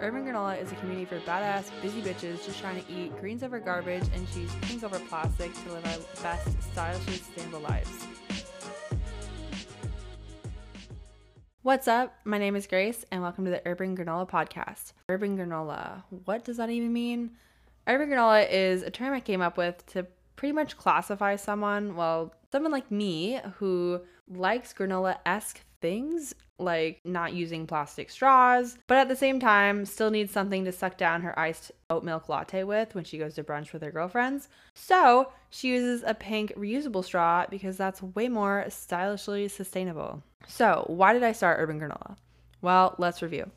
Urban Granola is a community for badass, busy bitches just trying to eat greens over garbage and choose pink over plastic to live our best, stylishly sustainable lives. What's up? My name is Grace, and welcome to the Urban Granola podcast. Urban Granola, what does that even mean? Urban Granola is a term I came up with to pretty much classify someone, well, someone like me who likes granola esque things like not using plastic straws, but at the same time still needs something to suck down her iced oat milk latte with when she goes to brunch with her girlfriends. So she uses a pink reusable straw because that's way more stylishly sustainable. So, why did I start Urban Granola? Well, let's review.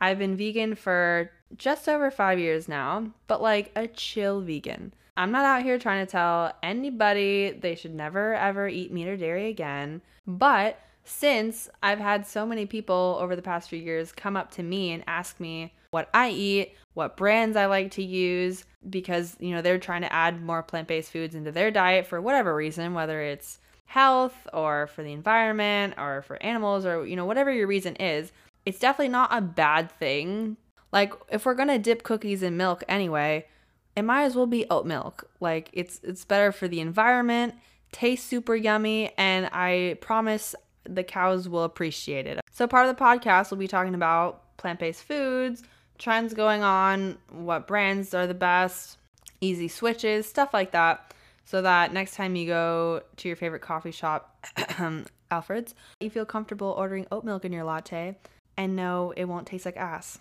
I've been vegan for just over five years now, but like a chill vegan. I'm not out here trying to tell anybody they should never ever eat meat or dairy again, but since I've had so many people over the past few years come up to me and ask me what I eat, what brands I like to use, because, you know, they're trying to add more plant based foods into their diet for whatever reason, whether it's health or for the environment or for animals or, you know, whatever your reason is, it's definitely not a bad thing. Like, if we're gonna dip cookies in milk anyway, it might as well be oat milk. Like, it's it's better for the environment tastes super yummy, and I promise the cows will appreciate it. So, part of the podcast, we'll be talking about plant based foods, trends going on, what brands are the best, easy switches, stuff like that. So that next time you go to your favorite coffee shop, Alfred's, you feel comfortable ordering oat milk in your latte and know it won't taste like ass.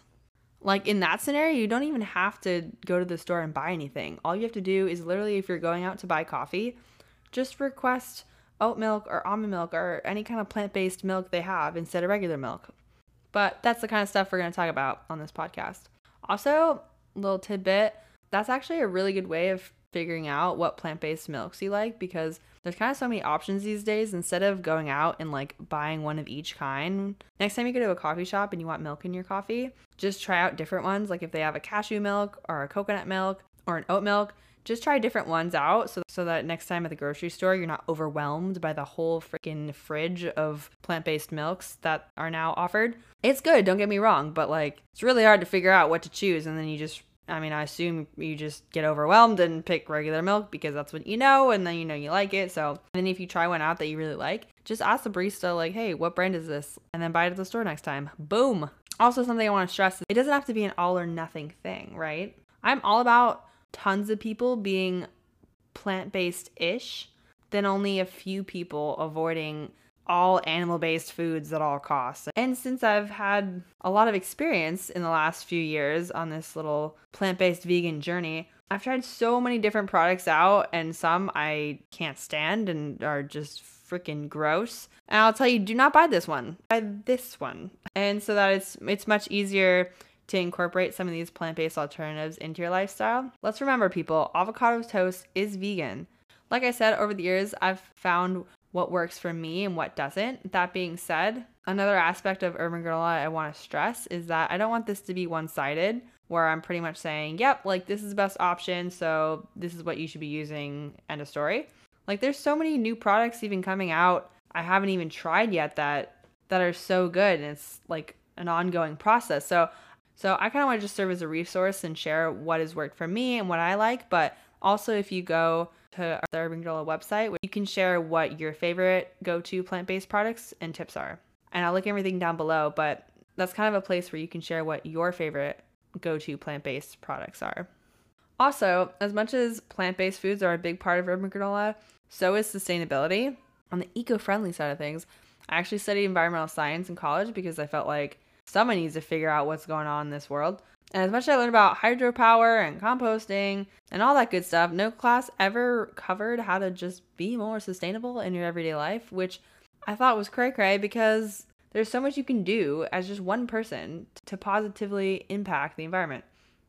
Like in that scenario, you don't even have to go to the store and buy anything. All you have to do is literally, if you're going out to buy coffee, just request oat milk or almond milk or any kind of plant based milk they have instead of regular milk. But that's the kind of stuff we're going to talk about on this podcast. Also, little tidbit that's actually a really good way of figuring out what plant based milks you like because there's kind of so many options these days. Instead of going out and like buying one of each kind, next time you go to a coffee shop and you want milk in your coffee, just try out different ones. Like if they have a cashew milk or a coconut milk or an oat milk, just try different ones out so, so that next time at the grocery store you're not overwhelmed by the whole freaking fridge of plant-based milks that are now offered it's good don't get me wrong but like it's really hard to figure out what to choose and then you just I mean, I assume you just get overwhelmed and pick regular milk because that's what you know, and then you know you like it. So, and then if you try one out that you really like, just ask the barista, like, hey, what brand is this? And then buy it at the store next time. Boom. Also, something I want to stress it doesn't have to be an all or nothing thing, right? I'm all about tons of people being plant based ish than only a few people avoiding all animal based foods at all costs. And since I've had a lot of experience in the last few years on this little plant based vegan journey, I've tried so many different products out, and some I can't stand and are just freaking gross. And I'll tell you, do not buy this one. Buy this one. And so that it's it's much easier to incorporate some of these plant based alternatives into your lifestyle. Let's remember, people, avocado toast is vegan. Like I said, over the years, I've found what works for me and what doesn't. That being said, another aspect of urban granola I want to stress is that I don't want this to be one sided, where I'm pretty much saying, yep, like this is the best option, so this is what you should be using, end of story. Like there's so many new products even coming out I haven't even tried yet that that are so good and it's like an ongoing process. So so I kind of want to just serve as a resource and share what has worked for me and what I like. But also, if you go to the Urban Granola website, you can share what your favorite go-to plant-based products and tips are. And I'll link everything down below. But that's kind of a place where you can share what your favorite go-to plant-based products are. Also, as much as plant-based foods are a big part of Urban Granola, so is sustainability. On the eco-friendly side of things, I actually studied environmental science in college because I felt like someone needs to figure out what's going on in this world. And as much as I learned about hydropower and composting and all that good stuff, no class ever covered how to just be more sustainable in your everyday life, which I thought was cray cray because there's so much you can do as just one person to positively impact the environment.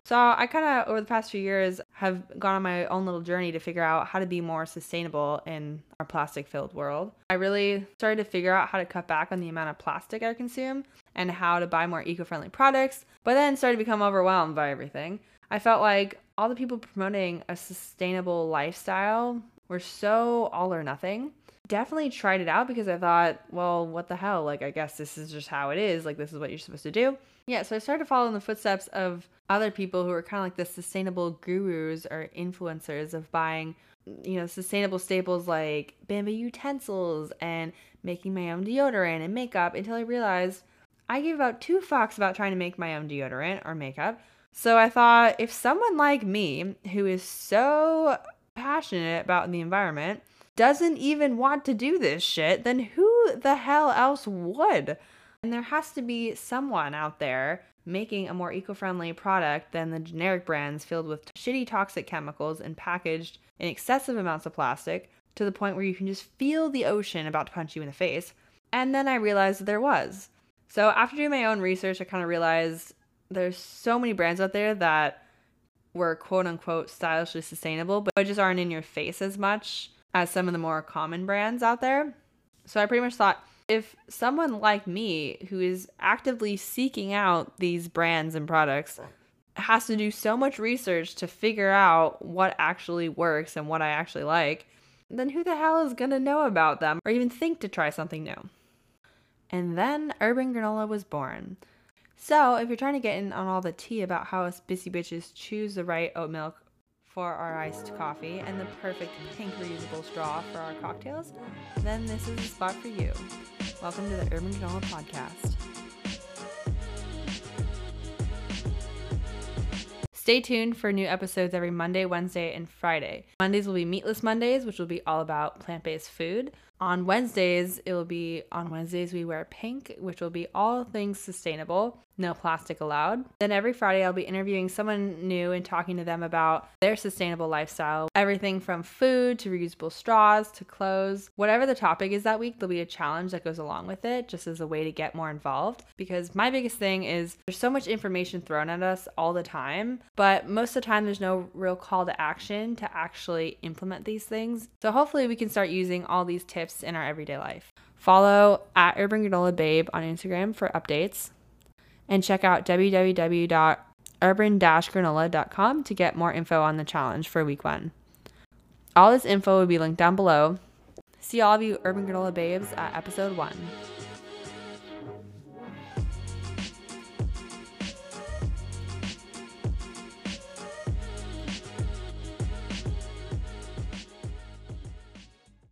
So I kind of, over the past few years, have gone on my own little journey to figure out how to be more sustainable in our plastic filled world. I really started to figure out how to cut back on the amount of plastic I consume and how to buy more eco friendly products, but then started to become overwhelmed by everything. I felt like all the people promoting a sustainable lifestyle were so all or nothing. Definitely tried it out because I thought, well, what the hell? Like, I guess this is just how it is. Like, this is what you're supposed to do. Yeah, so I started to follow in the footsteps of other people who are kind of like the sustainable gurus or influencers of buying, you know, sustainable staples like bamboo utensils and making my own deodorant and makeup until I realized I gave about two fucks about trying to make my own deodorant or makeup. So I thought if someone like me, who is so passionate about the environment, doesn't even want to do this shit, then who the hell else would? And there has to be someone out there making a more eco friendly product than the generic brands filled with shitty toxic chemicals and packaged in excessive amounts of plastic to the point where you can just feel the ocean about to punch you in the face. And then I realized that there was. So after doing my own research, I kind of realized there's so many brands out there that were quote unquote stylishly sustainable, but just aren't in your face as much as some of the more common brands out there. So I pretty much thought if someone like me who is actively seeking out these brands and products has to do so much research to figure out what actually works and what I actually like, then who the hell is to know about them or even think to try something new? And then Urban Granola was born. So, if you're trying to get in on all the tea about how us busy bitches choose the right oat milk for our iced coffee and the perfect pink reusable straw for our cocktails, then this is the spot for you. Welcome to the Urban Granola Podcast. Stay tuned for new episodes every Monday, Wednesday, and Friday. Mondays will be Meatless Mondays, which will be all about plant based food. On Wednesdays, it will be on Wednesdays we wear pink, which will be all things sustainable no plastic allowed. Then every Friday, I'll be interviewing someone new and talking to them about their sustainable lifestyle. Everything from food to reusable straws to clothes. Whatever the topic is that week, there'll be a challenge that goes along with it, just as a way to get more involved. Because my biggest thing is there's so much information thrown at us all the time, but most of the time, there's no real call to action to actually implement these things. So hopefully, we can start using all these tips in our everyday life. Follow at Urban Granola Babe on Instagram for updates and check out www.urban-granola.com to get more info on the challenge for week one. All this info will be linked down below. See all of you Urban Granola Babes at episode one.